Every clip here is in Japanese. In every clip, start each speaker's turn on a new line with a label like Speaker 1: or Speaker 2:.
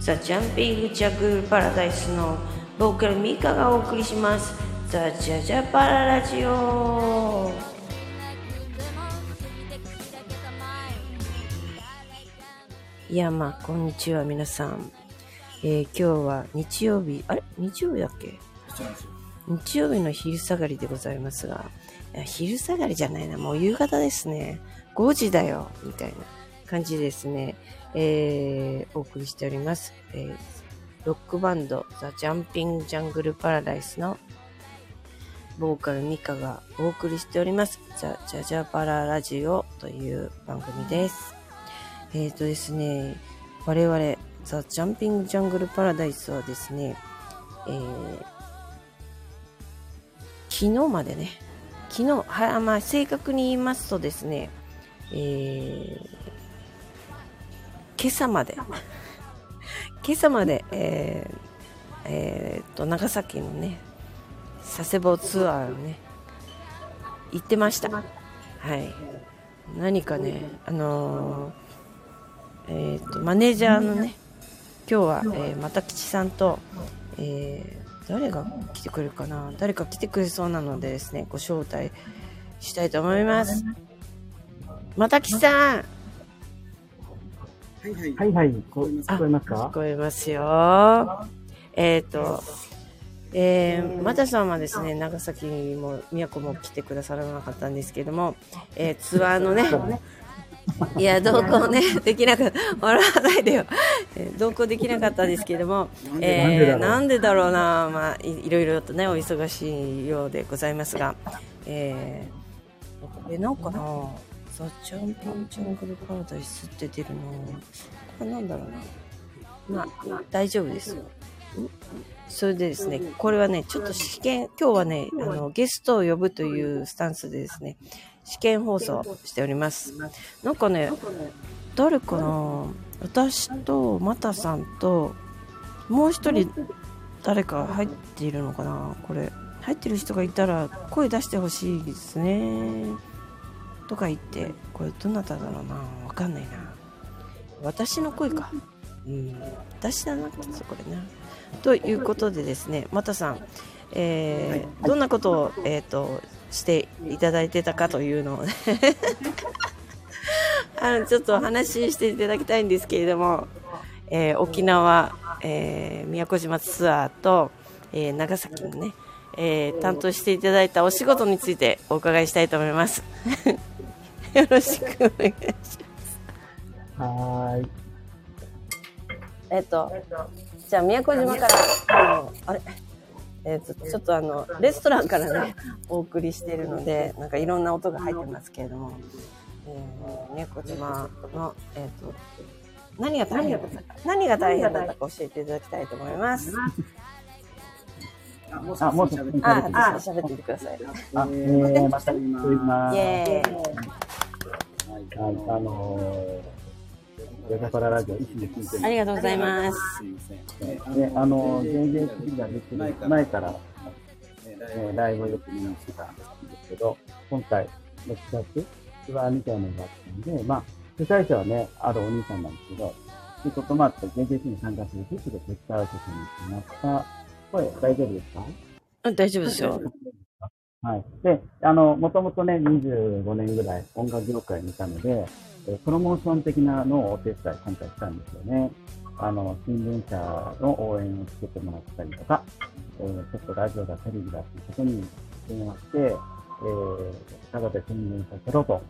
Speaker 1: ザ・ジャンピング・ジャグル・パラダイスのボーカルミカがお送りします。ザ・ジャジャパララジオいやまあこんにちは皆さん、えー今日は日曜日あれ？日曜日だっけ？日曜日の昼下がりでございますが昼下がりじゃないな。もう夕方ですね。5時だよ。みたいな感じですね、えーお送りしております、えーロックバンドザ・ジャンピング・ジャングル・パラダイスのボーカルミカがお送りしております。ザ・ジャジャパララジオという番組です。えっ、とですね我々ザ・ジャンピング・ジャングル・パラダイスはですね、えー昨日までね昨日は、まあ、正確に言いますとですね、えー今朝まで 今朝まで、えーえーっと長崎のね佐世保ツアーをね行ってました。はい。何かねあのーえーっとマネージャーのね今日は、えー、又吉さんと、えー誰が来てくれるかな？誰か来てくれそうなのでですねご招待したいと思います。又吉さん。
Speaker 2: はいはい。
Speaker 3: はいはい、こ聞こえます
Speaker 1: 聞
Speaker 3: か
Speaker 1: こえますよ。えっ、と、えー、またさんはですね、長崎も宮古も来てくださらなかったんですけども、えーツアーのね、いや、同行ね、できなかった。笑わないでよ。えー同行できなかったんですけども、えーなんでだろうな、まあい、いろいろとね、お忙しいようでございますが、えー、え、なんかな、ザ・チャンピオンジャングルパラダイスって出るの、これなんだろうな。まあ、大丈夫ですよ。それでですね、これはね、ちょっと試験、今日はね、あの、ゲストを呼ぶというスタンスでですね、試験放送しております。なんかね、誰かな私と、またさんと、もう一人、誰か入っているのかなこれ。入ってる人がいたら、声出してほしいですね。とか言って、これどなただろうなわかんないな。私の声か。うん、私だな、きっとこれな。ということでですね、またさん、えーどんなことを、えー、としていただいてたかというのをね あのちょっとお話ししていただきたいんですけれども、えー沖縄、えー宮古島ツアーと、えー長崎のね、えー担当していただいたお仕事についてお伺いしたいと思います。よろしくお願いします。
Speaker 3: はーい。
Speaker 1: えっと、じゃあ宮古島から、あの、あれ、えっと、ちょっとあの、レストランからね、お送りしているので、なんかいろんな音が入ってますけれども、えー、宮古島の、えっと、何が大変だったか、何が大変だったか教えていただきたいと思います。
Speaker 2: あ、もう喋って
Speaker 1: あ、あ、喋っててください。
Speaker 3: あ、えー、また。
Speaker 1: イェーイ。
Speaker 2: はい。
Speaker 3: はい、あのー、レガパララジオ、いつも聞いてる。
Speaker 1: ありがとうございます。
Speaker 2: ね
Speaker 3: ね、あのー、全然次ができる前から、
Speaker 2: ね
Speaker 3: えーライブをよく見に来てたんですけど、今回、6月、ツアーみたいなのがあったんで、まあ、主催者はね、あるお兄さんなんですけど、そういうこともあって、JJC に参加するということで、手伝うことになった。これ、大丈夫ですか？
Speaker 1: うん大丈夫ですよ。
Speaker 3: はい。で、あの、もともとね、25年ぐらい音楽業界にいたので、えープロモーション的なのをお手伝い今回したんですよね。あの、新聞社の応援をつけてもらったりとか、えーちょっとラジオだ、テレビだっていうことに電話して、えー、ただで宣伝させろと、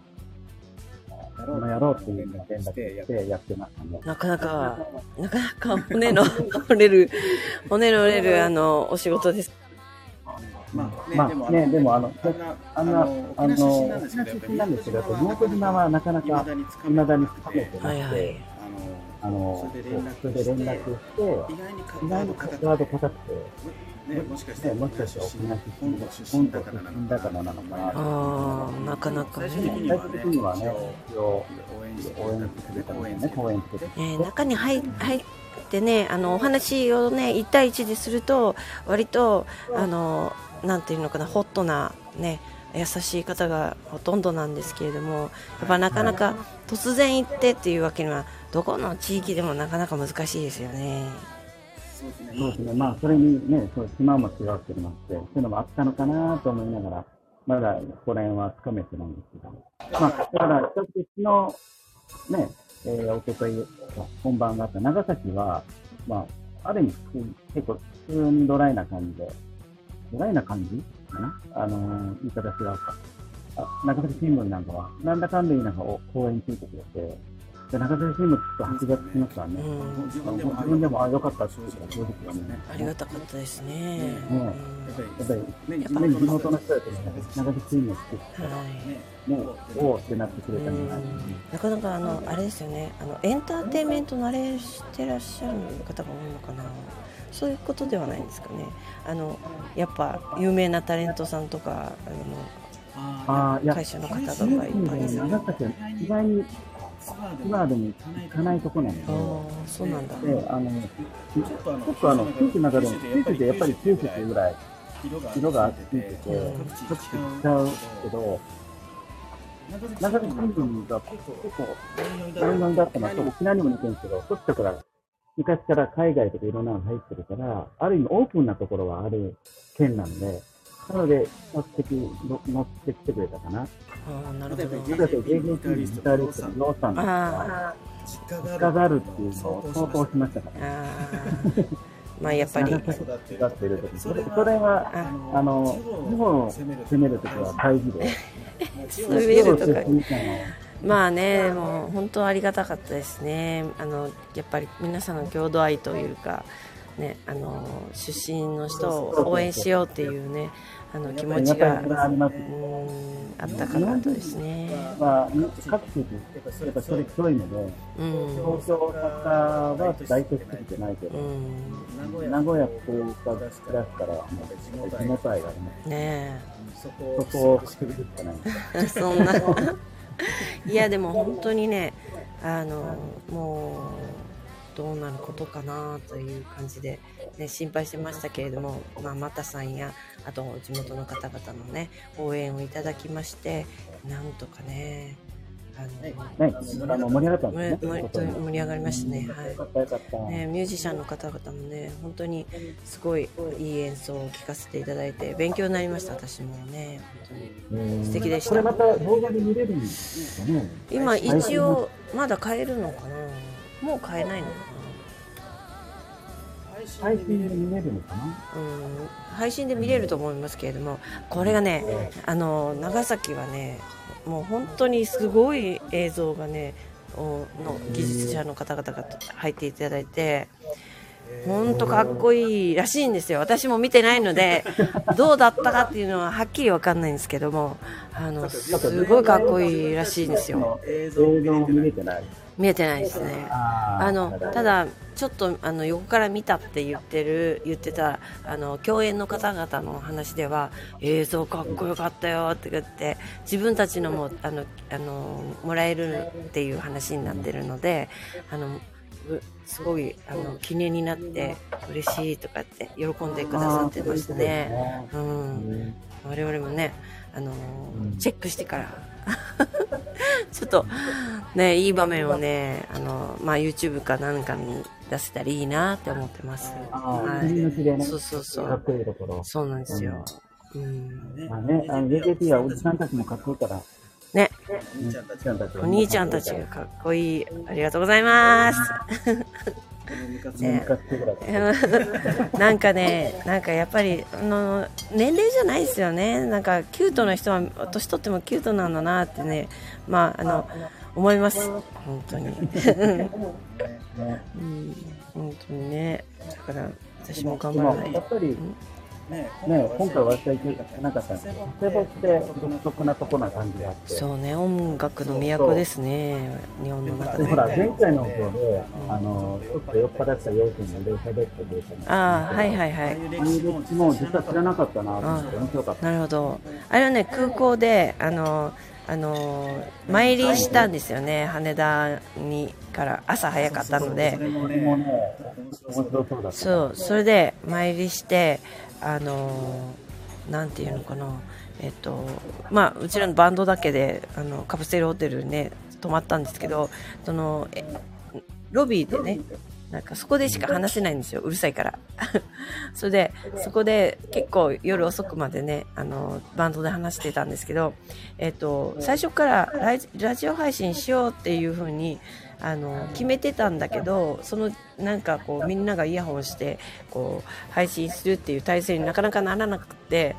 Speaker 2: や
Speaker 3: この野郎っていうのを連絡してやってましたね。
Speaker 1: なかなか、なかなか骨の折れる、骨の折れる、あの、お仕事です。
Speaker 2: まあね、
Speaker 3: まあ
Speaker 2: でも
Speaker 3: ねでもあの
Speaker 2: そんな
Speaker 3: あんな、
Speaker 2: 沖縄出身なんですけど、やっぱり
Speaker 3: はなかなか、
Speaker 2: 未だにつか
Speaker 3: 未だに
Speaker 2: く
Speaker 3: つかめてなくて、
Speaker 1: はいはい。
Speaker 3: あの、
Speaker 2: それで連絡
Speaker 3: して、
Speaker 2: 意外にカ
Speaker 3: 意外にカード硬くて、
Speaker 2: ね、もしかして
Speaker 3: ね、もしかして沖縄
Speaker 2: 本土出身だからなのかな。
Speaker 3: なのかな。
Speaker 1: ああ、なかなかね。
Speaker 3: 最終的にはね、一応、
Speaker 2: 応援して
Speaker 3: 応援してくれたのでね、公演してくれて。
Speaker 1: えー中に入入ってねあのお話をね1対1ですると割とあのなんていうのかなホットなね優しい方がほとんどなんですけれどもやっぱなかなか突然行ってっていうわけにはどこの地域でもなかなか難しいですよね。
Speaker 2: そうですね。
Speaker 3: まあ、それにね、そう島も違うっていうのもあって、そういうのもあったのかなと思いながら、まだここら辺はつかめてないんですけど。まあ、だから、一つの、ね、えー、おととい本番があった長崎は、まあ、ある意味、結構普通にドライな感じで、ドライな感じかな？あのー言い方違うか。あ長崎新聞なんかは、なんだかんだ言いながらお講演ついてくれて、で長崎新聞って8月来ましたね。
Speaker 1: うん
Speaker 2: 自
Speaker 3: 自
Speaker 2: 分でも
Speaker 3: 分でも、あ、よかったって言うから、そうですよね。
Speaker 1: ありがたかったですね。
Speaker 3: ね
Speaker 1: うん
Speaker 2: やっぱ
Speaker 3: やっぱり、
Speaker 2: り、ね、
Speaker 1: やっぱ
Speaker 3: ね、地元の人だとね、長崎新聞って
Speaker 1: はい
Speaker 2: ね、
Speaker 3: ね、おおってなってくれたんじゃない
Speaker 1: なかなかあのあれですよねあのエンターテインメント慣れしてらっしゃる方が多いのかなそういうことではないんですかねあのやっぱ有名なタレントさんとか
Speaker 3: ああ、いや、
Speaker 1: 会社の方とか
Speaker 3: 新
Speaker 1: いっぱい
Speaker 3: 聞で長崎は意外に
Speaker 2: ツアー
Speaker 3: ツアーでも行かないとこな
Speaker 1: あ
Speaker 3: の
Speaker 1: あそうなんだ。
Speaker 3: で、で、あの、
Speaker 2: ちょっとあの、
Speaker 3: ちょっとあの、中でも、地域でやっぱり9節ぐらい色がついてて、
Speaker 1: うん
Speaker 3: 各地違うけど、長崎新聞が結構、大々だったのは、沖縄にも似てるんですけど、そっちから、昔から海外とかいろんなのが入ってるから、ある意味オープンなところはある県なんで、なので、乗ってき、の乗ってきてくれたかな。
Speaker 1: ああなるほど
Speaker 3: だって、JJC ギタリストのローさんとか、
Speaker 1: あ
Speaker 2: 実
Speaker 3: 実家があるっていうのを相当しましたから。
Speaker 1: ああまあやっぱり
Speaker 3: 長崎がってる時それそれは、
Speaker 1: あ
Speaker 3: あの、地方を攻めるときは大事で、
Speaker 1: 攻めるとかまあね、もう本当ありがたかったですね。あのやっぱり皆さんの郷土愛というか、ね、あの出身の人を応援しようっていうね、あの気持ちがうんあったかなとですね。
Speaker 3: まあ、各地域、やっぱそれ強いので、
Speaker 1: うん、
Speaker 3: 東京、大阪は大都市すぎてないけど、
Speaker 1: うん、
Speaker 3: 名古屋、福岡出したら、もう地元愛があります。
Speaker 1: ね
Speaker 3: そこを作るしかない。
Speaker 1: え、そんな。いやでも本当にね、あのもうどうなることかなという感じで、ね、心配してましたけれども、まあ、マタさんやあと地元の方々のね応援をいただきましてなんとかねあの、
Speaker 3: ね、あの盛り上がったんですね。
Speaker 1: 盛り上がりましたね。はい。ね、ミュージシャンの方々もね本当にすごいいい演奏を聴かせていただいて勉強になりました私もね。本当に
Speaker 3: うん。
Speaker 1: 素敵でした。
Speaker 3: また動画で見れるんですかね。
Speaker 1: 今一応まだ買えるのかな。もう買えないの？か
Speaker 3: 配信で見れるのかな？
Speaker 1: な？うん。配信で見れると思いますけれどもこれがねあの長崎はねもう本当にすごい映像がねおの技術者の方々が入っていただいて本当かっこいいらしいんですよ。私も見てないので どうだったかっていうのははっきり分かんないんですけどもあのすごいかっこいいらしいんですよ。
Speaker 3: 映像も見れてない。
Speaker 1: 見えてないですね。
Speaker 3: あ
Speaker 1: あのただちょっとあの横から見たって言ってる言ってたあの共演の方々の話では映像かっこよかったよって言って自分たちのもあのあのもらえるっていう話になってるのであのうすごいあの記念になって嬉しいとかって喜んでくださってましたね。うん。我々もね、あのーチェックしてから。ちょっとねいい場面をね、あのまあ YouTube かなんかに出せたらいいなって思ってます。
Speaker 3: あ
Speaker 1: はい、
Speaker 3: ね、
Speaker 1: そうそうそ
Speaker 3: かっ
Speaker 1: う、
Speaker 3: こいいところ。
Speaker 1: そうなんですよ。うん、
Speaker 3: まあね、あの JKT はおじさんたちもかっこいいから、
Speaker 1: ね、
Speaker 3: お兄ちゃんたち
Speaker 1: がかっこいい、ありがとうございます。ね。なんかね、なんかやっぱりあの年齢じゃないですよね。なんかキュートな人は年取ってもキュートなんだなってね、まああの思います。本当に。うん、本当にね。だから私も頑張らない
Speaker 2: ね、
Speaker 3: ね、今回私は行けなかったんですけど、佐世保って独特なとこな感じがあって、
Speaker 1: そうね、音楽の都ですね。日本の中で。
Speaker 3: でほら、前回の方で、あの、ちょっと酔っ払ったで喋ってくれたの
Speaker 1: ああ、はいはいはい。
Speaker 3: も実は知らなかったなと思って面白かった。
Speaker 1: なるほど。あれはね、空港で、あの、あのー参りしたんですよね羽田にから朝早かったので。
Speaker 2: そ
Speaker 3: う
Speaker 2: そ
Speaker 1: れで参りしてあのなんていうのかな。えっとまあうちらのバンドだけであのカプセルホテルにね泊まったんですけどそのロビーでねなんかそこでしか話せないんですよ。うるさいから。それでそこで結構夜遅くまでねあのバンドで話してたんですけどえっと最初からラジオ配信しようっていう風にあの決めてたんだけどそのなんかこうみんながイヤホンしてこう配信するっていう体制になかなかならなくて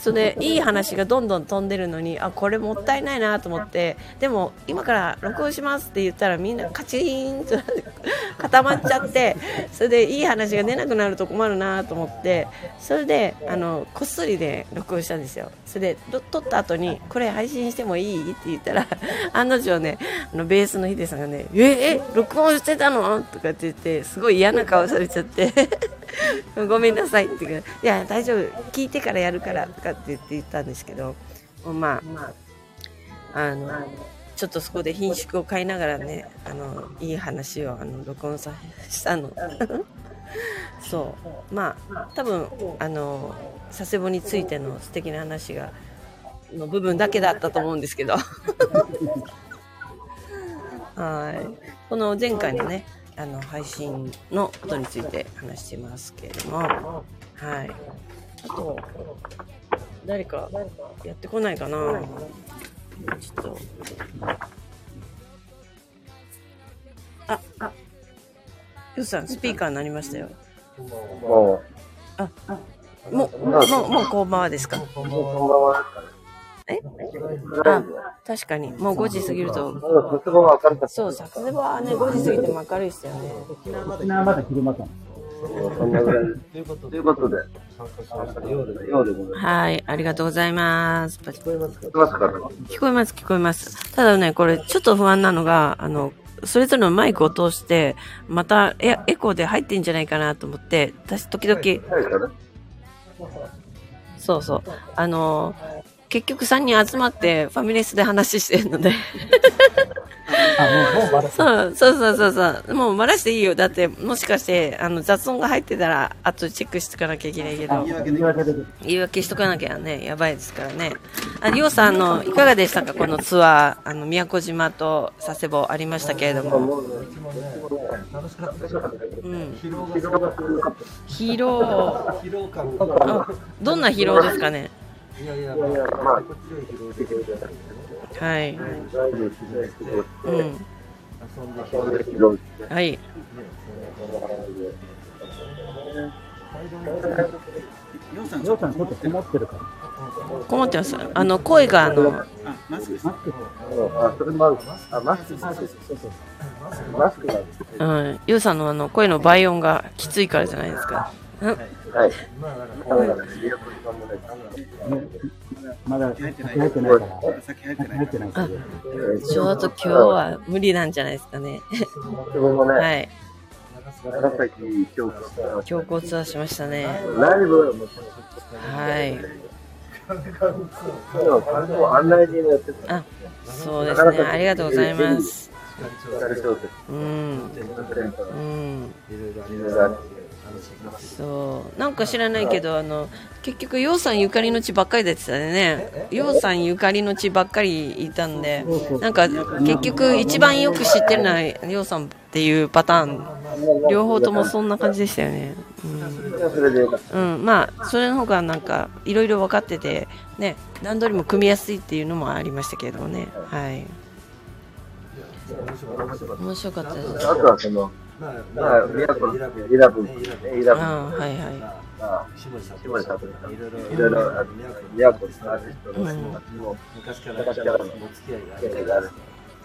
Speaker 1: それいい話がどんどん飛んでるのにあこれもったいないなと思ってでも今から録音しますって言ったらみんなカチンと 固まっちゃってそれでいい話が出なくなると困るなと思ってそれであのこっそりで録音したんですよ。それで撮った後にこれ配信してもいいって言ったら 案の定ねあのベースのヒデさんがねええ録音してたの？とかって言ってすごい嫌な顔されちゃって。ごめんなさいって言うからいや大丈夫聞いてからやるからとかって言って言ったんですけど。まああのちょっとそこで品種を買いながらねあのいい話をあの録音さしたの。そう。まあ多分あの佐世保についての素敵な話がの部分だけだったと思うんですけど。はい。この前回のねあの配信のことについて話してますけれども。はい。あと誰かやってこないかな。ちょっと。ああよさんスピーカーになりましたよ。
Speaker 4: も
Speaker 1: もうもうもうこんばんはですか？
Speaker 4: う、こんばんは。
Speaker 1: え？あ確かにもう5時過ぎるとそう佐世保はね5時過ぎても明るいですよね
Speaker 3: 沖縄まだ昼間かな。
Speaker 4: た。そんなぐらい。ということで、ようで、ようでござい
Speaker 1: はいありがとうございます。
Speaker 4: 聞こえますか？
Speaker 1: 聞こえます、聞こえます。ただね、これちょっと不安なのが、あの、それぞれのマイクを通して、またエエコーで入ってんじゃないかなと思って、私時々。そうそう、あの、結局3人集まってファミレスで話してるので、
Speaker 3: あ、もう、もうバラ
Speaker 1: そうそうそうそうそう、もうバラしていいよ。だって、もしかして、あの、雑音が入ってたら、あとチェックしとかなきゃいけないけど
Speaker 2: 言い、訳
Speaker 1: しとかなきゃね、やばいですからね。あ、りょうさん、あの、いかがでしたか？このツアー、あの、宮古島と佐世保ありましたけれども。うん。疲労。
Speaker 5: 疲労感
Speaker 1: あ、どんな疲労ですかね？
Speaker 5: い。やい。や、
Speaker 4: いや、まあ、
Speaker 5: 強い疲労できるじゃなくてね、
Speaker 1: はい。うん。はい。
Speaker 2: ヨウさん
Speaker 3: りょうさんちょっとこもってるから。
Speaker 1: こもってます。あの、声が、あの、
Speaker 2: あマスクです
Speaker 3: マスク。
Speaker 4: あ、それもある。あ、マスク、
Speaker 3: あ、そうそうそう。
Speaker 4: マスクが。
Speaker 1: うん。ゆうさんのあの、声の倍音がきつい。からじゃない。ですか。うん。
Speaker 4: はい。
Speaker 5: まあ、だから、
Speaker 4: だか、
Speaker 3: まだ先入ってないから。
Speaker 2: 先入って
Speaker 3: 先
Speaker 2: ない
Speaker 3: 入ってないから。
Speaker 1: ちょっと今日は無理なんじゃないですかね。
Speaker 4: 自分もね、
Speaker 1: はい。強行ツアーしましたね。
Speaker 4: ライブも
Speaker 1: はい。
Speaker 4: でも観光案内人をやってた。
Speaker 1: あ、そうですね。ありがとうございます。うん。うん。
Speaker 5: いろいろあり
Speaker 4: いろいろある
Speaker 1: そう。なんか知らないけど、あの、結局、ヨウさんゆかりの地ばっかりでしたね。ヨウさんゆかりの地ばっかりいたんで、なんか、結局、一番よく知ってるのはヨウさんっていうパターン。両方ともそんな感じでしたよね。うん。うん、まあ、それの方がなんか、いろいろ分かってて、ね、何度にも組みやすいっていうのもありましたけどね。はい。面白かったです。
Speaker 5: まあ、
Speaker 4: まあ、宮古イラブ、イラブ、
Speaker 1: はいはい。
Speaker 4: まあ
Speaker 5: 下地さん、
Speaker 4: 下地さん。とか
Speaker 5: いろいろ、
Speaker 4: いろいろある宮古のアーティストの
Speaker 1: うん。
Speaker 4: も
Speaker 5: 昔から
Speaker 4: 昔から
Speaker 5: お付き合いがあ
Speaker 4: る。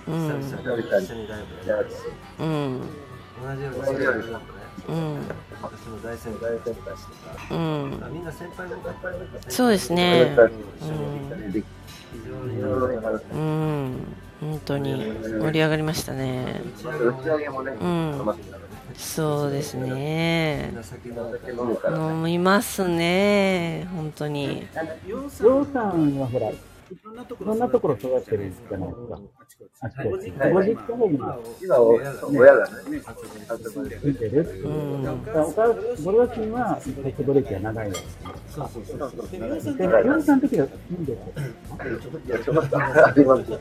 Speaker 1: うん。
Speaker 5: 久々に一緒にライブやる、
Speaker 1: うん。
Speaker 5: 同じようにういうのね、
Speaker 1: うん。
Speaker 5: 私の大先輩とかして
Speaker 1: うん、。
Speaker 5: みん。な先輩も多かった
Speaker 1: そうですね。
Speaker 4: で
Speaker 5: 非常に
Speaker 4: いろいろある
Speaker 1: うん。本当に盛り上がりましたね。うん、そうですね。
Speaker 5: 飲
Speaker 1: みますね、本当に。
Speaker 2: いろんなとこ
Speaker 3: いろんなところ育てるじゃないですか。あちこち。ご実家が今、
Speaker 4: 今、親がね、
Speaker 3: 見てるってお母ご両親は、ソフトドリンクが長いの。で、
Speaker 5: そうそうそうそう。
Speaker 3: 洋さんの時は住んでる。
Speaker 4: いやちょっとあります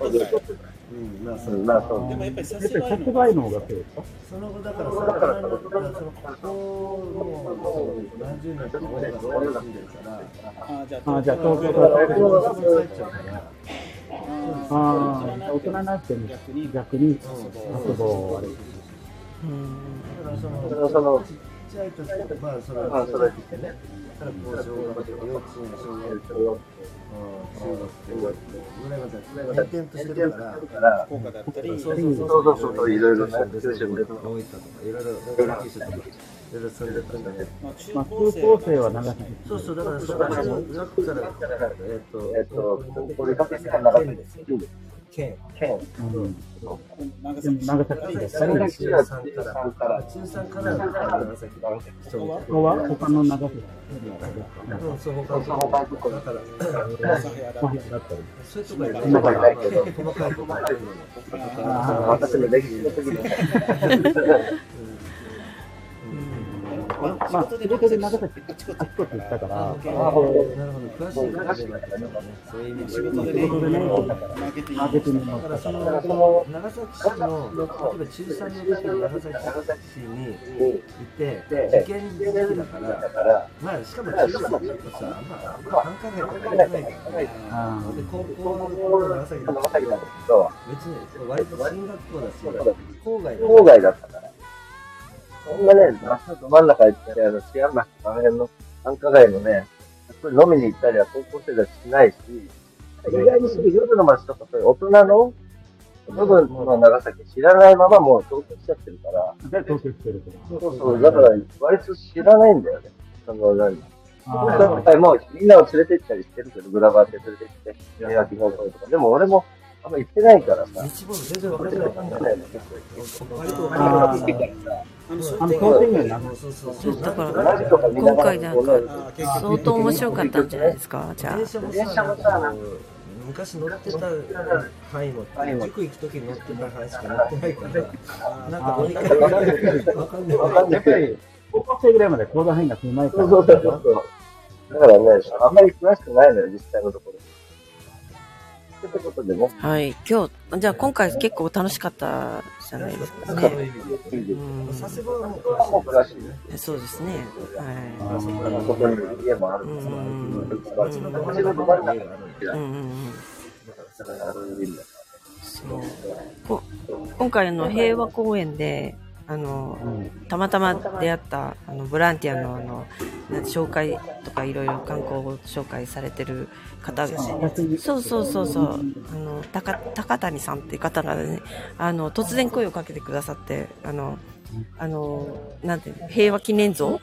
Speaker 5: うん、まあそう。
Speaker 4: あそう
Speaker 2: でもやっぱり
Speaker 3: やっぱり殺害の方が増え
Speaker 5: その後だから、その後そのここの何十年住んでるから、
Speaker 2: あじゃあ
Speaker 3: あじゃあ東京
Speaker 5: から
Speaker 3: から
Speaker 5: そこに帰っちゃうから、
Speaker 3: ああ、大人になっても逆に遊ぼう悪い。
Speaker 1: うん。
Speaker 5: だからその
Speaker 4: そのその
Speaker 5: ちっちゃい時まあそれ
Speaker 4: まあそれ
Speaker 5: は育ててね、だこう小学校、幼稚園、小学校、中学校ぐらいまで転々としてるから、
Speaker 2: 効果だったり、
Speaker 5: そう
Speaker 3: そう
Speaker 4: そうそういろいろね
Speaker 5: 九州で大分とかいろいろ九州とかいろいろ住んでたんだけど。
Speaker 2: まあ、中、高生
Speaker 3: は長崎。
Speaker 5: そうそう、だからそこから、中学から、えっと、
Speaker 4: えっとこれかけて長崎です
Speaker 5: 県、
Speaker 4: 県
Speaker 3: うん。
Speaker 2: 長
Speaker 3: でも長崎
Speaker 2: 崎
Speaker 3: で
Speaker 4: 長崎
Speaker 5: 中3から、中3から長崎人
Speaker 3: ここは他の長崎
Speaker 5: うん、そう、他のとこだから、そういうとこや
Speaker 4: 細かいない
Speaker 5: 細かい
Speaker 4: 私の歴史の時に
Speaker 3: まあ、仕事で長崎あちこち行ったから、
Speaker 5: なるほど、詳しいからね、そう。いう意味で
Speaker 2: 仕事でね、
Speaker 5: だからその長崎市の例えば中3の時に長崎市に行って受験時期だから
Speaker 4: だから
Speaker 5: まあしかも中学だとさあんまあ繁華街とか行かないからで高校の頃長崎だ
Speaker 4: 長崎なん
Speaker 5: と
Speaker 4: ですけど
Speaker 5: 別に割と進学校だし郊外
Speaker 4: だった。からそんなねど真ん中行ってあの治安なくあの辺の繁華街のねやっぱり飲みに行ったりは高校生たちしないし意外にすぐ夜の街とかそういう大人の部分の長崎知らないままもう東京しちゃってるから
Speaker 3: 東京来てると。
Speaker 4: そうそう、だから割と知らないんだよね。その何
Speaker 3: あ
Speaker 4: 今回もみんなを連れて行ったりしてるけど、グラバーで連れて行って、宮崎方向とか。でも俺もあんま行ってないからさ。
Speaker 5: 道も全然分かってないから
Speaker 4: ね
Speaker 5: 割と
Speaker 3: あー
Speaker 2: あの
Speaker 3: あの、商店街な
Speaker 5: そうそうそう
Speaker 1: だから今回なんか相当面白かったんじゃないですかじゃ
Speaker 5: 電車も
Speaker 4: 電車
Speaker 5: さ
Speaker 4: もさ
Speaker 5: 昔乗ってた範囲も塾行くときに乗ってた範囲しか乗ってないからなんか分かんない
Speaker 4: わかんない
Speaker 3: やっぱり、高校生ぐらいまで行動範囲が狭いから。
Speaker 4: そうそうそうそう。だからね、あんまり詳しくないのよ、実際のところ。ってことでね、
Speaker 1: はい。今日じゃあ今回結構楽しかったじゃないですかね。う。そうですね。はい。今回の平和公園であの
Speaker 3: うん。
Speaker 1: たまたま出会ったあのボランティアのあの紹介とかいろいろ観光を紹介されてる方がそうそうそうそう。あの高高谷さんっていう方がねあの突然声をかけてくださってあのあのなんて平和記念像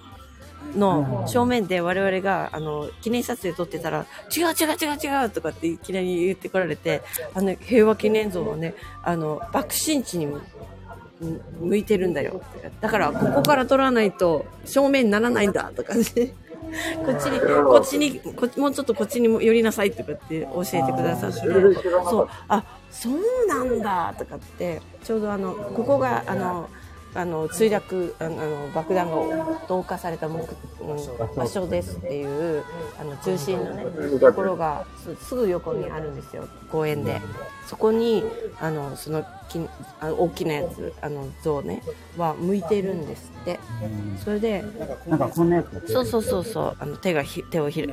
Speaker 1: の正面で我々があの記念撮影撮ってたら違う違う違う違うとかっていきなり言ってこられてあの平和記念像はねあの爆心地に向いてるんだよ。だからここから撮らないと正面にならないんだとかね。こっちにこっちにこもうちょっとこっちにも寄りなさいとかって教えてくださって。そう。あそうなんだとかってちょうどあのここがあのあの墜落あの爆弾が投下された目、うん、場所ですっていうあの中心のねところがすすぐ横にあるんですよ公園で。そこにあのそのきあの大きなやつあの像ねは向いてるんですって。それで
Speaker 3: なんかこんなやつ
Speaker 1: そうそうそうそうあの手がひ手をひ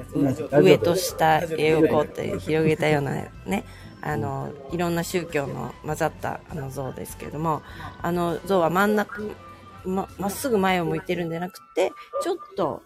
Speaker 1: 上と下横って広げたようなねあのいろんな宗教の混ざったあの像ですけれどもあの像は真ん中ままっすぐ前を向いてるんじゃなくてちょっと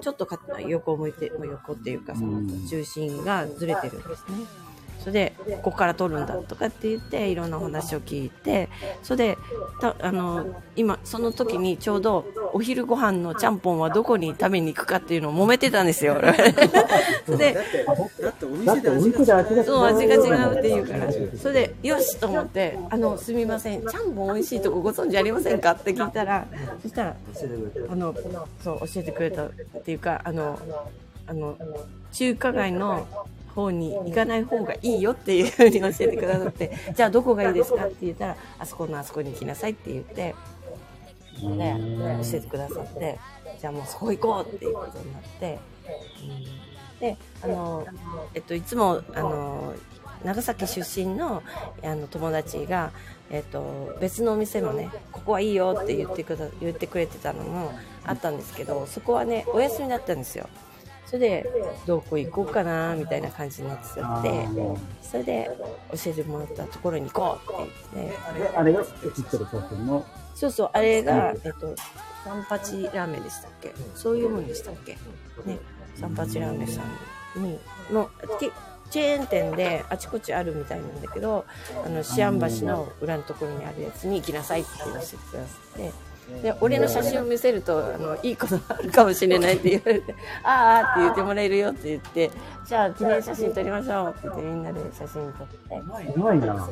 Speaker 1: ちょっとか横を向いて横っていうかその中心がずれてるんですね。それでここから撮るんだとかって言っていろんなお話を聞いてそれでたあの今その時にちょうどお昼ご飯のちゃんぽんはどこに食べに行くかっていうのを揉めてたんですよ。それで
Speaker 2: だっておで味
Speaker 3: 肉で味が違う。
Speaker 1: そう味が違うって言うからそれでよしと思って「あのすみませんちゃんぽん美味しいとこご存知ありませんか?」って聞いたらそしたら
Speaker 5: 教えてくれた
Speaker 1: あのそう教えてくれたっていうかあのあの中華街の方に行かない方がいいよっていうふうに教えてくださって、じゃあどこがいいですかって言ったら、あそこのあそこに行きなさいって言って、で、教えてくださって、じゃあもうそこ行こうっていうことになって、うんで、あの、えっと、いつも、あの、長崎出身のあの友達が、えっと、別のお店もね、ここはいいよって言ってくだ言ってくれてたのもあったんですけど、そこはね、お休みだったんですよ。それで、どこ行こうかな、みたいな感じになってちゃって、それで、教えてもらったところに行こうって言って、
Speaker 3: であれが知ってる商品の、
Speaker 1: そうそう、あれが、えっと、三八ラーメンでしたっけ？そういうもんでしたっけ？ね、三八ラーメンさんに、の、きチェーン店であちこちあるみたいなんだけど、あの、シアン橋の裏のところにあるやつに行きなさいって教えてくださって、で、俺の写真を見せると、あの、いいことあるかもしれないって言われて、あーあーって言ってもらえるよって言って、じゃあ記念写真撮りましょうって言ってみんなで写真撮って、
Speaker 3: すごいな。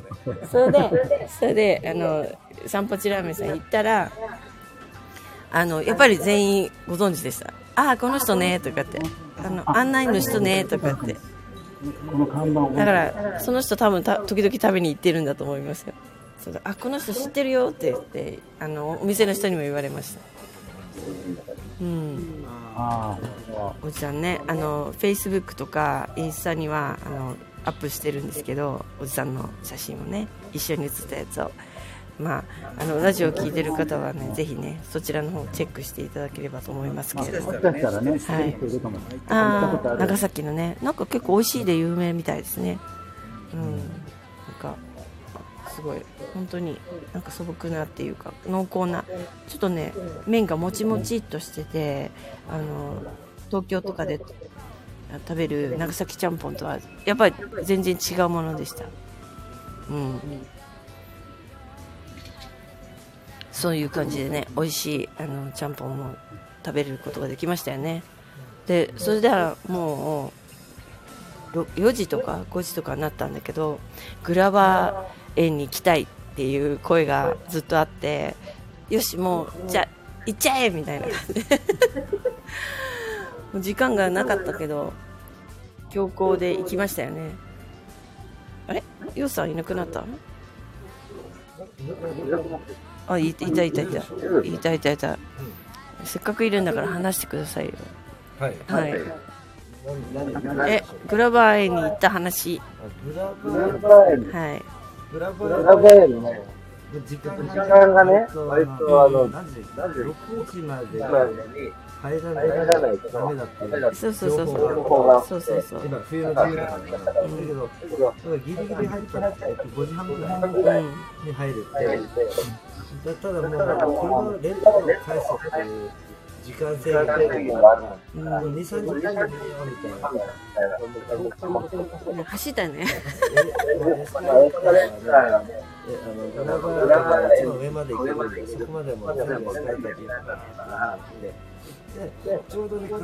Speaker 1: それで、それで、あの、散髪ラーメンさん行ったら、あの、やっぱり全員ご存知でした。ああ、この人ね、とかって。あの、案内の人ね、とかって。
Speaker 3: この看板を。
Speaker 1: だから、その人多分た、時々食べに行ってるんだと思いますよ。それであ、この人知ってるよって言って、あの、お店の人にも言われました。うん。
Speaker 3: ああ、
Speaker 1: おじさんね、あの、Facebook とかインスタには、あの、アップしてるんですけど、おじさんの写真をね、一緒に写ったやつを。まあ、あの、ラジオを聞いてる方はね、ぜひね、そちらの方をチェックしていただければと思いますけれども
Speaker 3: もし。かしたらね、知ってる人い
Speaker 1: あ、長崎のね、なんか結構美味しいで有名みたいですね。うん。なんか、すごい、本当に、なんか素朴なっていうか、濃厚な、ちょっとね、麺がもちもちっとしてて、あの、東京とかで食べる長崎ちゃんぽんとは、やっぱり全然違うものでした。うん。そういう感じでね、美味しい、あの、ちゃんぽんも食べることができましたよね。でそれではもう4時とか5時とかになったんだけどグラバー園に行きたいっていう声がずっとあってよしもうじゃあ行っちゃえみたいな。感じでもう時間がなかったけど強行で行きましたよね。あれ？ヨウさんいなくなった？あいいたいたいた。いたいたいた。いたせっかくいるんだから話してくださいよ。
Speaker 5: はい。
Speaker 1: はい。え、グラバー園に行った話。
Speaker 5: グラバー
Speaker 4: 園。
Speaker 1: はい。
Speaker 5: グラバ
Speaker 4: グラバー園の
Speaker 5: 時間
Speaker 4: 時間がね、割とあの、
Speaker 5: 何時
Speaker 4: 何時
Speaker 5: ?6 時まで
Speaker 4: に
Speaker 5: 入ら
Speaker 4: ないと
Speaker 5: ダメだっていう
Speaker 1: そうそうそうそう。そうそうそう。
Speaker 5: 今冬の時期だからだけど、だからギリギリ入ったら、えっと、5時半ぐらい
Speaker 1: うん。
Speaker 5: に入るって。だただもう、車のレンタルを返すっていう時間制限がある。
Speaker 1: うん
Speaker 5: 2、3時間で見ようみたいな。
Speaker 1: 走ったよね。
Speaker 5: えあのグラバーが一番上まで行けるんで、そこまでも全部使いたいっていうのがあって、で、ちょうどね、暗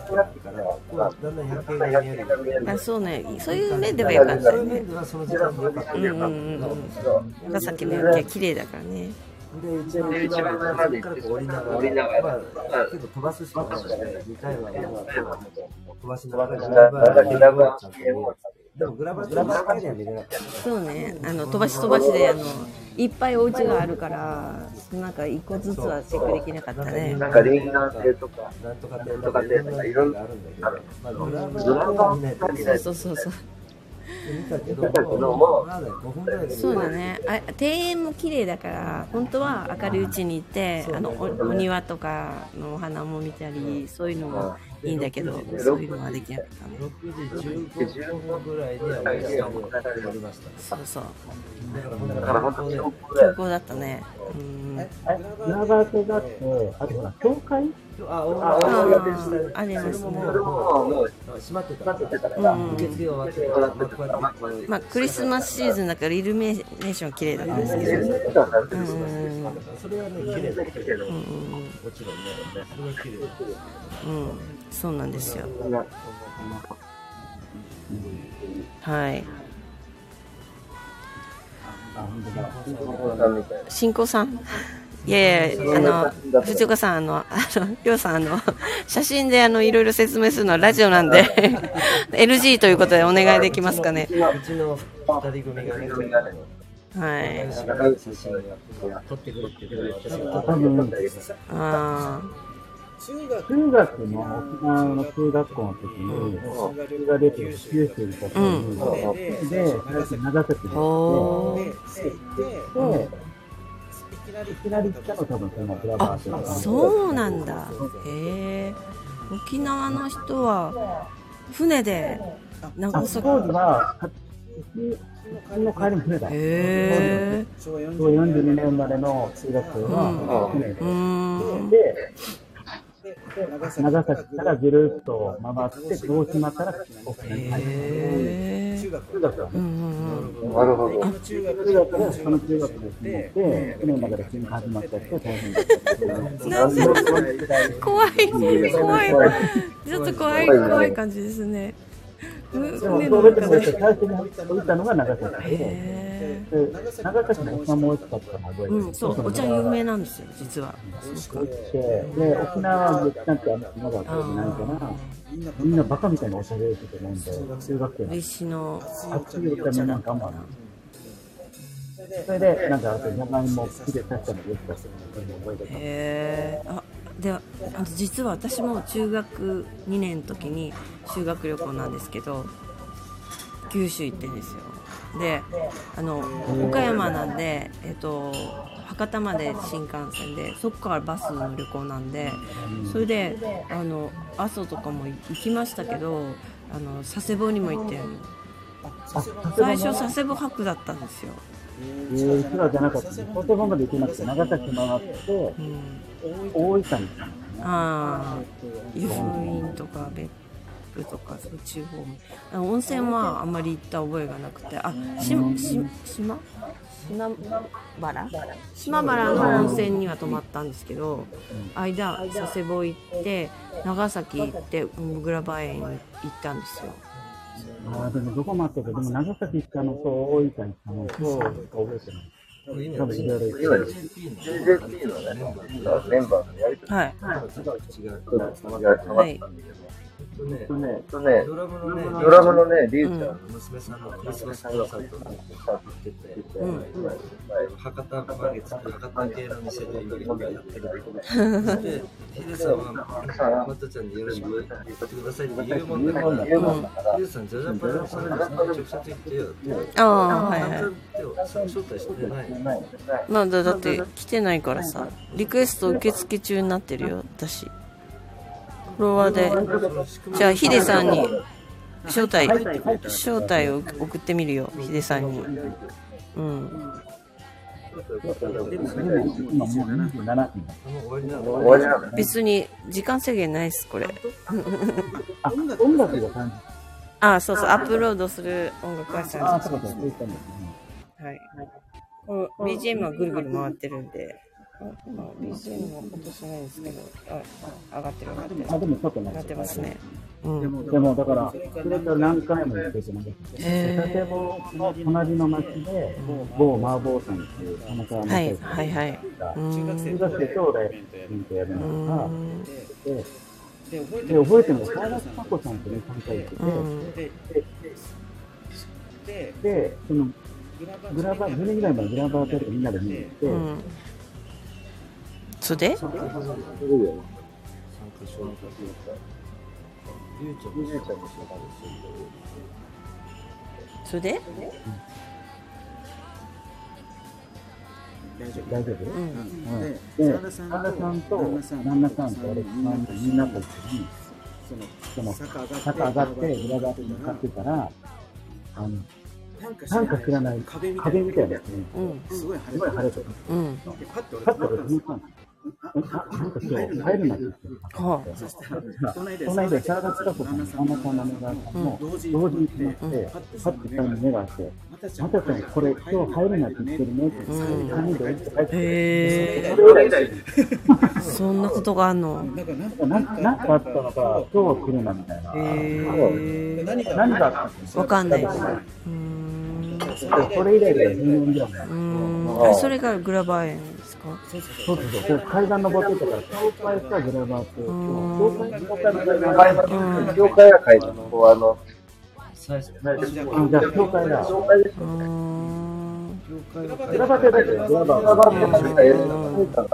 Speaker 5: くなってから、こうだんだん夜景が見える
Speaker 1: あ、そうね。そういう面ではよかったよね
Speaker 5: そういう面。ではその時間でよかった
Speaker 1: うんうんうん。長崎の夜景綺麗だからね。
Speaker 5: で、一番上まで行って、こう降りながら、まあ、結構飛ばすしかないので、2回はもう飛ばしながら、グラバーグラバーちゃんと見えるでもグラバーちゃんばっかりは見れなかった。
Speaker 1: そうね。あの、飛ばし飛ばしで、あの、いっぱいお家があるから、なんか一個ずつはチェックできなかったね。
Speaker 4: なんかリンガー系とか、
Speaker 5: なんとか店とかいろんなある。んだけど、まあ、グラバ
Speaker 4: グラバ
Speaker 5: ー見ないと見
Speaker 1: そうそうそうそう。
Speaker 5: 見たけど、
Speaker 4: 見たけども
Speaker 5: まだ5分ぐらいで
Speaker 1: そうだね。あ庭園も綺麗だから、本当は明るいうちに行って、あのお、お庭とかのお花も見たり、そういうのもいいんだけど、そういうのはできなかったね。
Speaker 5: 6時15分ぐらいにはもう下に乗りました。
Speaker 1: そうそう。
Speaker 5: だから本当に
Speaker 1: 強行だったね。うん。
Speaker 3: えグラバー系があって、あとほら、教会？
Speaker 5: あ、お
Speaker 1: あ
Speaker 5: あ
Speaker 1: ーありますね。
Speaker 5: それも
Speaker 4: それ
Speaker 5: も
Speaker 4: ももう、
Speaker 5: う閉まってた。から。
Speaker 1: うん。
Speaker 5: 受付終わって。から、まあ、こうやってこう
Speaker 1: まあ、クリスマスシーズンだからイルミネーション綺麗だったんですけど。うん。うん。うん
Speaker 5: それはね、綺麗だけど、もちろん。ね、それは綺麗。
Speaker 1: うん。そうなん。ですよ。はい。新子さんいやいや、あの、藤岡さん、あの、あの、りょうさん、あの、写真であの、いろいろ説明するのはラジオなんで、NG ということでお願いできますかね。
Speaker 5: うちの二人組がね、
Speaker 1: はい。
Speaker 5: 写真を撮ってくれって言って、私が撮
Speaker 3: 多分、
Speaker 1: あ
Speaker 2: 中学
Speaker 3: 中学の沖縄の中学校の時に、僕が出てる九州にいた時に、で、長崎に
Speaker 1: ー。
Speaker 3: 行って、
Speaker 2: い
Speaker 1: あそうなんだ。へえ。沖縄の人は、船で、長
Speaker 3: あ
Speaker 1: 崎。
Speaker 3: 当時は、かうちの帰りに船だ。
Speaker 1: へえ。
Speaker 2: 昭和
Speaker 3: そう
Speaker 2: 40
Speaker 3: 42年生まれの中学生は船
Speaker 1: うーん。
Speaker 3: で、
Speaker 2: 長
Speaker 3: 崎。からぐるっと回って、大島から沖縄に入る。
Speaker 1: へえ。
Speaker 2: 中学
Speaker 3: 中学は
Speaker 1: うんうんうん。
Speaker 4: なるほど。
Speaker 2: 中学
Speaker 3: 中学で、その中学で住んで、船の中で急に始まった人大変だった。
Speaker 1: 怖い、怖い。ちょっと怖い、怖い感じですね。
Speaker 3: でも、そ。れでも最初に降りたのが長崎、で長崎のお茶も美味しかったの覚えて
Speaker 1: え。
Speaker 3: る。
Speaker 1: うん、そう、お茶有名なんですよ、実は。
Speaker 3: 美味しくて、で、沖縄んてまり長かったじゃないから、
Speaker 2: みんな
Speaker 3: バカみたいなお茶でって飲んで、中学生の
Speaker 1: 歴史の。
Speaker 3: 熱いお茶みんな我慢。それで、なんか、あと、じゃがいも好きで刺したのよく覚えてた。
Speaker 1: へえ。あ、では、あの実は私も中学2年の時に修学旅行なんですけど、九州行ってんですよ。で、あの、岡山なんで、えっと、博多まで新幹線で、そこからバスの旅行なんで、それで、あの、阿蘇とかも行きましたけど、あの、佐世保にも行って最初佐世保博だったんですよ。
Speaker 3: えー、うちらじゃなかった。佐世保まで行けなくて、長崎回って、
Speaker 1: うん。
Speaker 3: 大分に。
Speaker 1: ああ、湯布院とか別府とか、そう地方も。あの温泉はあんまり行った覚えがなくて、あ、し、し、島？島原？島原の温泉には泊まったんですけど、間、佐世保行って、長崎行って、小倉場園行ったんですよ。
Speaker 3: ああ、でもどこもあったけど、でも長崎行ったのと大分行ったの。と、しか覚えてない。多分いろいろ
Speaker 4: 今
Speaker 3: 行って。
Speaker 4: JJP のね、メンバーのやりとり
Speaker 1: はい。
Speaker 4: が変わったんだけど、
Speaker 1: はい。
Speaker 5: とね、
Speaker 4: とね、とね、
Speaker 5: ドラムのね、
Speaker 4: ドラムのね、リュウちゃんの
Speaker 5: 娘さんのクリスマスコンサートに行ってて、
Speaker 1: うん
Speaker 5: 博多満月博多系の店でいろいろやってるで、ヒデさんは、またちゃんによろしく言ってくださいって言うもんだから、ヒデさん、ジャジャパラさんに直接言ってよって。
Speaker 1: ああ、はいはい。
Speaker 5: 招待してない。
Speaker 1: まあだだって来てないからさリクエスト受付中になってるよ私フロアで。じゃあヒデさんに招待招待を送ってみるよ。ヒデさんに。うん。別に時間制限ないっすこれ。
Speaker 3: あ、
Speaker 1: そうそうアップロードする音楽会社、は
Speaker 3: そう、んです。ね。
Speaker 1: い。BGM はぐるぐる回ってるんで。BGM は音しないんですけどあ上がってる上がってる
Speaker 3: あ、でもちょっとね。
Speaker 1: 上がってますね。うん。
Speaker 3: でもだから、それから何回も言ってて、なんか、
Speaker 1: へー。
Speaker 3: 佐世保の隣の町で、某麻婆さんっていう、たまたま
Speaker 1: はいはいはい。
Speaker 3: が
Speaker 1: う、ん。
Speaker 3: 中学生と大学生やる
Speaker 1: う
Speaker 3: のが、
Speaker 1: ん。
Speaker 3: で、で、覚えてるのが、沢田佳子さんとね、参加してて、
Speaker 1: うん。
Speaker 2: で、
Speaker 3: で、その、
Speaker 2: グラバ
Speaker 3: ー、10年ぐらい前にグラバーテレビみんなで見に行って、
Speaker 1: うん。それで
Speaker 5: 参加しよう。ん。も参加しよ
Speaker 1: それで
Speaker 2: 大丈夫。
Speaker 3: 大丈夫
Speaker 1: うん。
Speaker 3: うん。
Speaker 2: で、
Speaker 3: で、
Speaker 2: 沢田さん。
Speaker 3: と
Speaker 2: 旦那さん。
Speaker 3: 旦那さん。と俺、みん。なと一緒に、
Speaker 2: その
Speaker 3: その、
Speaker 2: 坂上がって
Speaker 3: 坂上がって、グラバーテに向かってたら、あの、
Speaker 2: な
Speaker 3: ん。か知らない
Speaker 2: 壁みたい
Speaker 3: なやつに、
Speaker 1: うん。
Speaker 2: すごい
Speaker 3: 晴れてる。
Speaker 1: うん。
Speaker 2: パッと
Speaker 3: パッと俺、見たの。え、あ、なんか今日、入るなって言ってる。
Speaker 1: は
Speaker 2: そしたら
Speaker 3: 隣
Speaker 2: 隣で
Speaker 3: で沢田千子さん、旦那さんの目がも同時に決まって、パッと下に目があって、
Speaker 2: またちゃん
Speaker 3: これ今日入るなって言ってるねって、
Speaker 1: うん
Speaker 3: 3人で置いて帰っ
Speaker 1: へ
Speaker 3: そ
Speaker 1: んなことがあんの？
Speaker 2: なんか
Speaker 3: なんなんかあったのか、今日は来るなみたいな。
Speaker 2: 何
Speaker 3: があったの
Speaker 1: わかんない。ですうーん。
Speaker 3: それ以来で10年ぐらい。前
Speaker 1: うーん。あそれがグラバー園。ですか？か
Speaker 3: そうそうそう。で階段登ってたから、教会かグラバーって、
Speaker 1: ん
Speaker 3: 教会教会の階段
Speaker 4: こう、あの、
Speaker 3: じゃあ教会だ。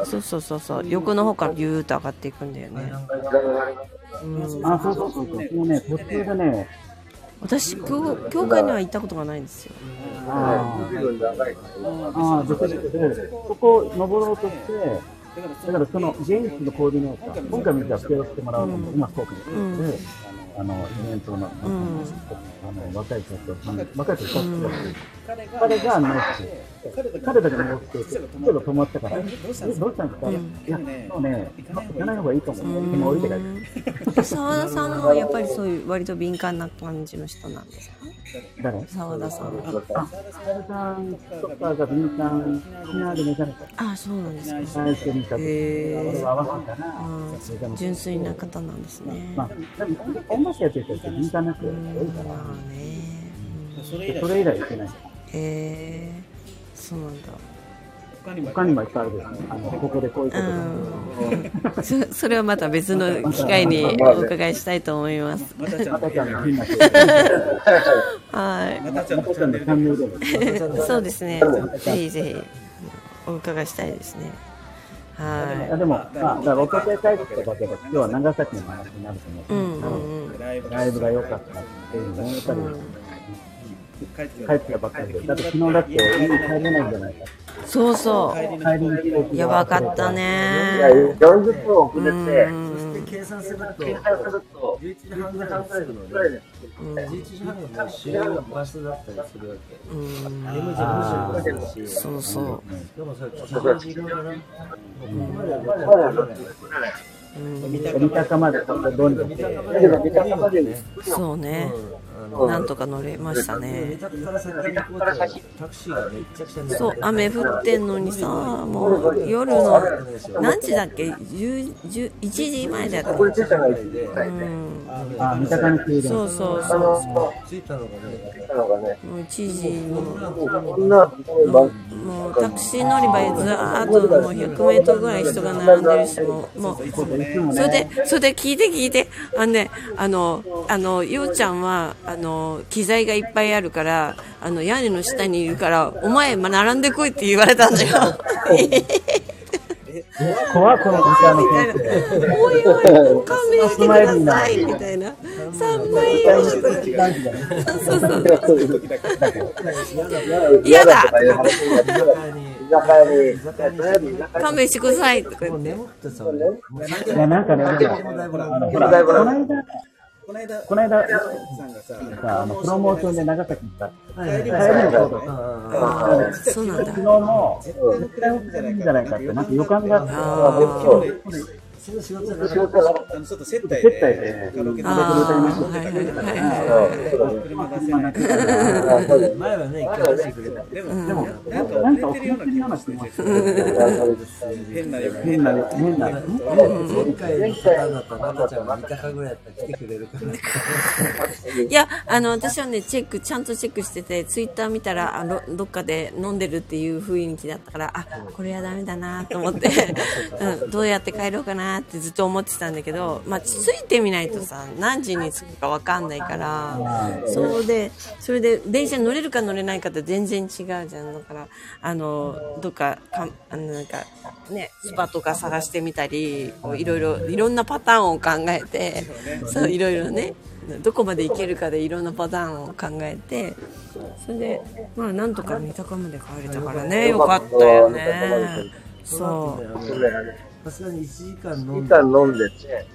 Speaker 1: そうそうそうそう。横の方からビューッと上がっていくんだよね。うん、
Speaker 3: あ、そうそうそうそう。もうね、途中でね、
Speaker 1: 私教、教会には行ったことがないんですよ。
Speaker 3: ああ、ああ、で、そこを登ろうとして、だからその現地のコーディネーター、今回もじゃあ手をしてもらうと思って、今福岡に来て、あの、イベントの、あの、若い人と、若い人と、彼が乗って、彼だけ乗って、ちょっと止まったから、え、どうしたんですか？いや、もうね、行かない方がいいと思う。でも降りて帰って。
Speaker 1: 澤田さんもやっぱりそういう割と敏感な感じの人なんですか？
Speaker 3: 誰？
Speaker 1: 澤田さん。
Speaker 3: あ、澤田さんとかが敏感、沖縄で目覚めた。
Speaker 1: あ、そうなんですか。
Speaker 3: 最初にいた時
Speaker 1: へ
Speaker 3: 俺は合わせたな。
Speaker 1: うん、純粋な方なんですね。
Speaker 3: まあ、でも音楽やってる人って敏感な人多いから、
Speaker 1: まあね。
Speaker 2: それ以来
Speaker 3: それ以来行けない。
Speaker 1: へえそうなんだ。
Speaker 2: 他にも
Speaker 3: いっぱいあるけどね、あの、ここでこういうこと。
Speaker 1: そそれはまた別の機会にお伺いしたいと思います。
Speaker 2: またちゃん
Speaker 3: の変な人。
Speaker 1: は
Speaker 2: またちゃんの
Speaker 3: 赤ちゃんのチャンネルでも。
Speaker 1: い。そうですね。ぜひぜひお伺いしたいですね。は
Speaker 3: あでも、まあ、だから、おととい帰ってきただけで、今日は長崎の話になると思う。
Speaker 1: んうんうん。
Speaker 3: ライブが良かったっていうのを、やっぱり、
Speaker 2: 帰ってき
Speaker 3: 帰ってきたばっかりで。だって昨日だって、家に帰れないんじゃないか。
Speaker 1: そうそ
Speaker 3: 帰りに飛行
Speaker 1: う。
Speaker 3: 機
Speaker 1: やばかった
Speaker 4: いや、
Speaker 1: ね。
Speaker 4: 40分遅れ
Speaker 1: う
Speaker 4: て、
Speaker 1: ん。
Speaker 5: 計算すると
Speaker 4: 計算すると、
Speaker 5: 11時半ぐらいで
Speaker 4: で
Speaker 5: 11時半がもうだったりするわけ
Speaker 1: そうそ
Speaker 5: でもそれ吉祥寺行くからもうここまでは絶対来れないわけ
Speaker 1: う。うん。
Speaker 3: 三鷹まで、どんどん。
Speaker 1: そうね。なんとか乗れました
Speaker 5: 三
Speaker 1: ね。そう、雨降ってんのにさ、もう夜の、何時だっけ ?10、10 1時前だった。うん。そうそう
Speaker 4: あ
Speaker 1: そう。もう1時も
Speaker 4: こんな、
Speaker 1: もうタクシー乗り場へずーっともう100メートルぐらい人が並んでるし、もう、もう、それで、それで聞いて聞いて、あのね、あの、あの、ようちゃんは、あの、機材がいっぱいあるから、あの、屋根の下にいるから、お前、ま並んでこいって言われたんだよ。
Speaker 3: 怖っこの三鷹の先生。
Speaker 1: おいおい、勘弁してくださいみたいな。寒いよ。そうそう。嫌だ勘弁してくださいとか言って。
Speaker 3: いや、なんかね、ほら、この間、
Speaker 2: この間、
Speaker 3: この間、
Speaker 2: さんがさ、
Speaker 3: さ、あの、プロモーションで長崎に行った。
Speaker 5: はい
Speaker 3: 帰りのことで。
Speaker 1: ああ、そうなんだ。
Speaker 3: 昨日。の、絶対起きてるんじゃないかって、なんか予感があって、
Speaker 1: あ
Speaker 5: その仕事じゃな
Speaker 2: ちょっと接待
Speaker 3: 接待
Speaker 2: で、カラオケで
Speaker 1: ああ、はいはいはいはい。
Speaker 2: 車出せな。
Speaker 5: くて前はね、一回出してくれた
Speaker 2: でも、なんか遅れてるような気もして、変な
Speaker 3: 変な、変な、
Speaker 5: 前回のパターンだったら、またちゃんが三鷹ぐらいやったら来てくれるから。
Speaker 1: いや、あの、私はね、チェック、ちゃんとチェックしてて、ツイッター見たら、あの、どっかで飲んでるっていう雰囲気だったから、あ、これはダメだなと思って、うん、どうやって帰ろうかなってずっと思ってたんだけど、まあ、ついてみないとさ、何時に着くかわかんないから、そうで、それで、電車に乗れるか乗れないかって全然違うじゃん。だから、あの、どっか、かあの、なんか、ね、スパとか探してみたり、いろいろ、いろんなパターンを考えて、そう、いろいろね、どこまで行けるかでいろんなパターンを考えて、それで、まあ、なんとか三鷹まで帰れたからね、よかったよね。そう。
Speaker 5: さすがに1時間飲ん
Speaker 4: 時
Speaker 5: で
Speaker 4: 間飲んでて、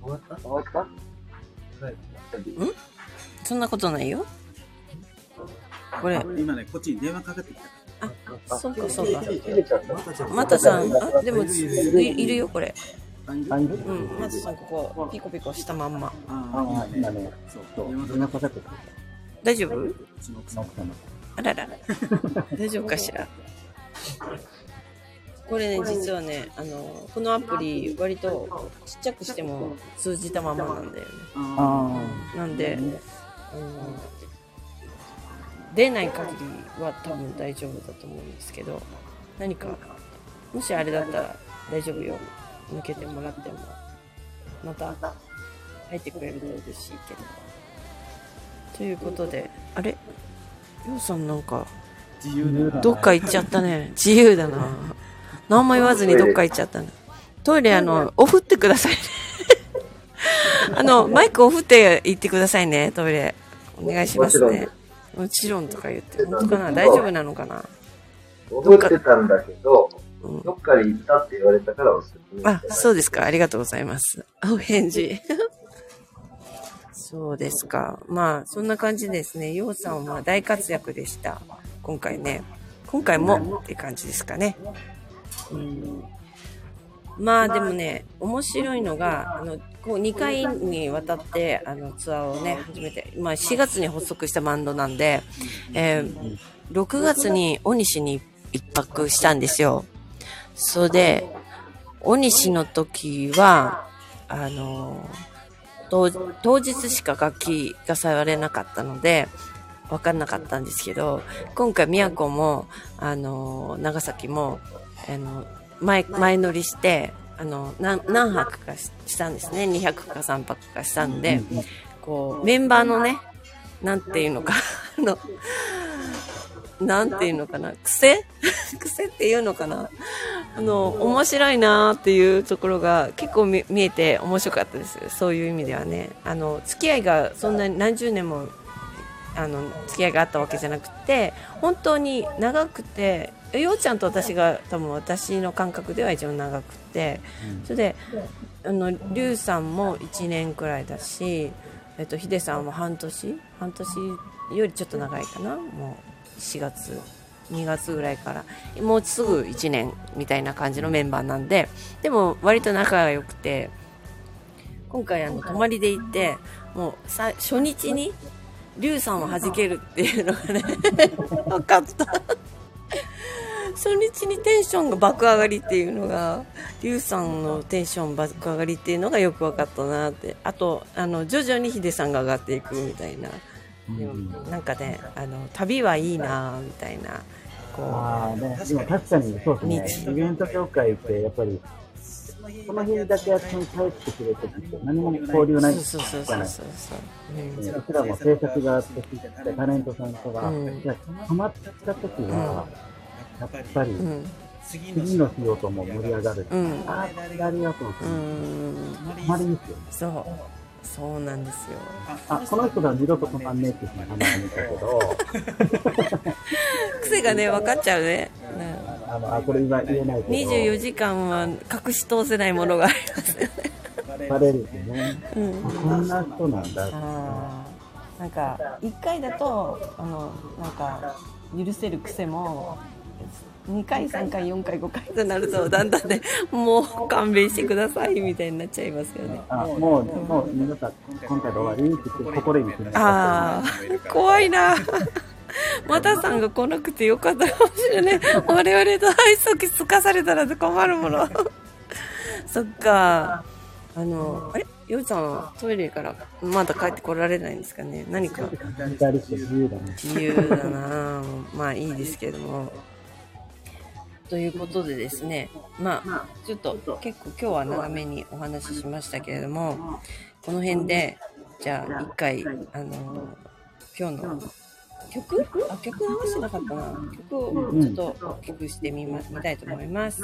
Speaker 5: 終わった？
Speaker 4: 終わった？
Speaker 5: はい
Speaker 1: そんなことないよ。これ、
Speaker 2: 今ね、こっちに電話かかってきた。
Speaker 1: あ、そうかそうか。
Speaker 5: またちゃん
Speaker 1: またさん、あ、でも、いいるよ、これ。
Speaker 3: あ、いる
Speaker 1: うん、またさん、ここ、ピコピコしたまんま。
Speaker 2: あ
Speaker 3: あ、今ね、そう、電話かかってくる。
Speaker 1: 大丈夫？あらら。大丈夫かしら？これね、実はね、あの、このアプリ、割とちっちゃくしても通じたままなんだよね。
Speaker 3: あ
Speaker 1: なんで、あの、出ない限りは多分大丈夫だと思うんですけど、何かもしあれだったら大丈夫よ。抜けてもらっても。また入ってくれると嬉しいけど。ということで、あれ？りょうさんなんか、
Speaker 2: 自由だ
Speaker 1: どっか行っちゃったね。自由だな。何も言わずにどっか行っちゃったね。トイレ、あの、オフってくださいね。あの、マイクオフって言ってくださいね、トイレ。お願いしますね。もちろんとか言って。本当かな大丈夫なのかな？
Speaker 4: 覚えてたんだけど、
Speaker 1: うん
Speaker 4: どっかに行ったって言われたからお説明して
Speaker 1: あ、そうですか。ありがとうございます。お返事。そうですか。まあ、そんな感じですね。ようさんは大活躍でした。今回ね。今回もって感じですかね。まあでもね、面白いのが、あの、こう2回にわたって、あの、ツアーをね、始めて、まあ4月に発足したバンドなんで、えー6月に大西に一泊したんですよ。それで、大西の時は、あの、当当日しか楽器が触れなかったので、わかんなかったんですけど、今回宮古も、あの、長崎も、あの、前、前乗りして、あの、何、何泊かししたんですね。200か3泊かしたんで、こう、メンバーのね、なんていうのか、あの、なんていうのかな、癖？癖っていうのかなあの、面白いなーっていうところが結構見見えて面白かったです。そういう意味ではね。あの、付き合いがそんなに何十年も、あの、付き合いがあったわけじゃなくて、本当に長くて、ようちゃんと私が多分私の感覚では一番長くて、それで、あの、りゅうさんも1年くらいだし、えっと、ヒデさんも半年？半年よりちょっと長いかな？もう4月2月ぐらいから。もうすぐ1年みたいな感じのメンバーなんででも割と仲が良くて今回あの泊まりで行ってもうさ初日にリュウさんを弾けるっていうのがね 分かった初日にテンションが爆上がりっていうのがリュウさんのテンション爆上がりっていうのがよく分かったなって。あとあの徐々にヒデさんが上がっていくみたいな。でもなんかねあの旅はいいなみたいなこ
Speaker 3: ああね、でも確かにそうですね、イベント業界ってやっぱり、その日だけ休み帰ってくるときって何も交流
Speaker 1: う
Speaker 3: ない。
Speaker 1: そうそうそうそう
Speaker 3: ちらも制作があって、タレントさんとか、
Speaker 1: うん。
Speaker 3: じゃあハマったときは、やっぱり、
Speaker 1: うん。
Speaker 2: 次
Speaker 3: 次の仕事も盛り上がる。
Speaker 1: うん。
Speaker 3: ああ、ありがとうと
Speaker 1: う
Speaker 3: 思って。
Speaker 1: ん
Speaker 3: たまりですよ。
Speaker 1: そう。そうなんですよ。
Speaker 3: あ、この人が二度と止まんねえって人たまに見たけど、
Speaker 1: 癖がね分かっちゃうね。ね
Speaker 3: あの、あ、これ今言えないけど、
Speaker 1: 24時間は隠し通せないものがありますよね。
Speaker 3: バレるってね。
Speaker 1: うん。
Speaker 3: あこんな人なんだ
Speaker 1: なんか1回だとあのなんか許せる癖も2回3回4回5回となるとだんだんねもう勘弁してくださいみたいになっちゃいますよね。
Speaker 3: あ、もう、もう、皆さん、今回で終わりって心に決めた。
Speaker 1: ああ怖いなまたさんが来なくてよかったかもしれない。我々と愛想つかされたら困るもの。そっか。あのあれ？ようちゃんはトイレからまだ帰ってこられないんですかね？何か。
Speaker 3: 自由だ
Speaker 1: な。まあいいですけども。ということでですね、まあ、ちょっと結構今日は長めにお話ししましたけれども、この辺で、じゃあ一回、あの、今日の曲？あ、曲流してなかったな。曲をちょっと大きくしてみま、見たいと思います。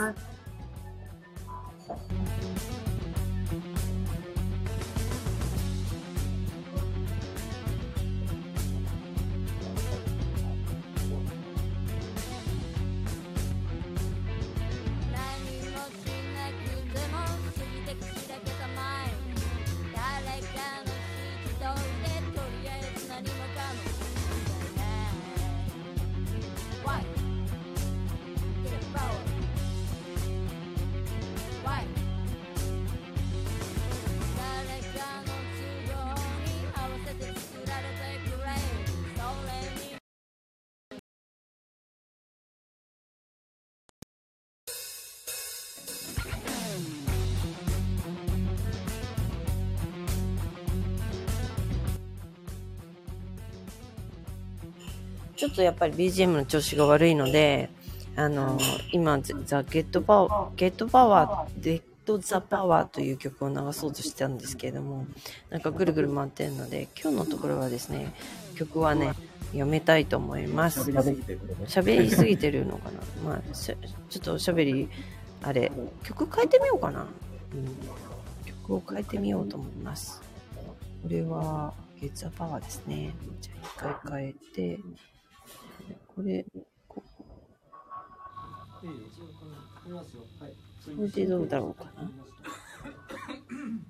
Speaker 1: ちょっとやっぱり BGM の調子が悪いので、あの、今、ザ・ゲットパワー、ゲットパワー、ゲット・ザ・パワーという曲を流そうとしてたんですけれども、なんかぐるぐる回ってるので、今日のところはですね、曲はね、やめたいと思います。喋りすぎてるのかな？まあ、ちょっと喋り、あれ、曲変えてみようかな。うん、曲を変えてみようと思います。これは、ゲッツアパワーですね。じゃあ一回変えて、これ、ここれでどうだろうか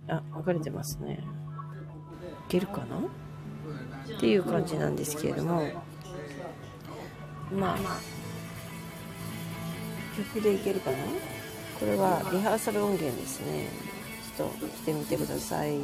Speaker 1: な。あ、分かれてますね。いけるかな？っていう感じなんですけれども、まあ、曲でいけるかな？これはリハーサル音源ですね。ちょっと来てみてください。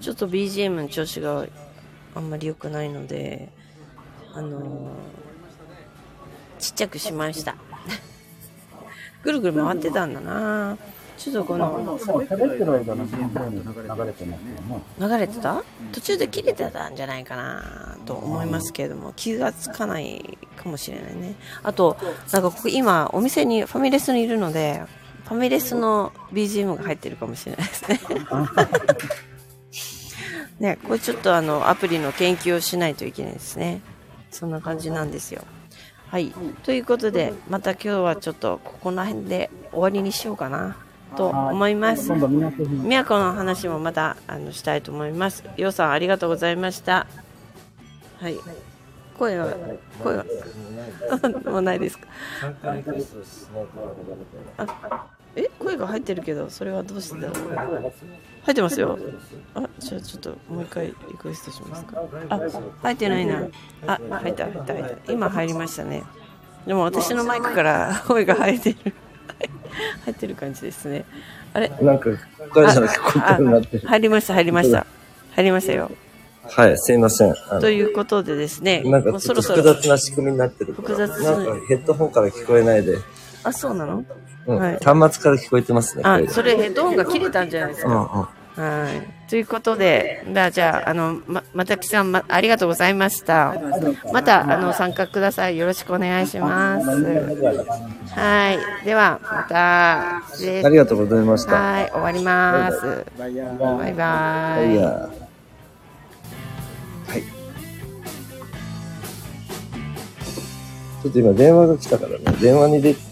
Speaker 1: ちょっと BGM の調子があんまり良くないので、あのーちっちゃくしました。ぐるぐる回ってたんだなちょっとこの。
Speaker 3: 流れて
Speaker 1: た？途中で切れてたんじゃないかなと思いますけれども気がつかないかもしれないね。あとなんかここ今お店にファミレスにいるのでファミレスの BGM が入ってるかもしれないですね。ねこれちょっとあのアプリの研究をしないといけないですね。そんな感じなんですよ。はい。ということでまた今日はちょっとここら辺で終わりにしようかなと思います
Speaker 3: みなとに
Speaker 1: 宮古の話もまたあのしたいと思います。ようさんありがとうございました。はい。声は、声は、もうないですか？
Speaker 5: 参加リクエストしないとダメだみたいな。
Speaker 1: え、声が入ってるけど、それはどうして？だろう。入ってますよ。あ、じゃあちょっともう一回リクエストしますか。あ、入ってないな。あ、入った、入った、入った。今入りましたね。でも私のマイクから声が入ってる。入ってる感じですね。あれ？
Speaker 4: なんか、彼氏の聞こえてるようになってる。
Speaker 1: 入りました、入りました。入りましたよ。
Speaker 4: はい、すいません。
Speaker 1: ということでですね、
Speaker 4: なんかちょっと複雑な仕組みになってるから。
Speaker 1: 複雑
Speaker 4: なんかヘッドホンから聞こえないで。
Speaker 1: あ、そうなの？
Speaker 4: うん。
Speaker 1: はい
Speaker 4: 端末から聞こえてますね。
Speaker 1: あそれヘッドホンが切れたんじゃないです
Speaker 4: うん
Speaker 1: か。
Speaker 4: うん。
Speaker 1: はい。ということで、じゃあ、じゃあ、あの、ま、またきさん、ま、ありがとうございました。また、あの、参加ください。よろしくお願いします。はい。では、また、
Speaker 4: ありがとうございました。
Speaker 1: はい、終わります。
Speaker 2: バイ。
Speaker 1: バイ
Speaker 4: はい。ちょっと今電話が来たからね、電話に出て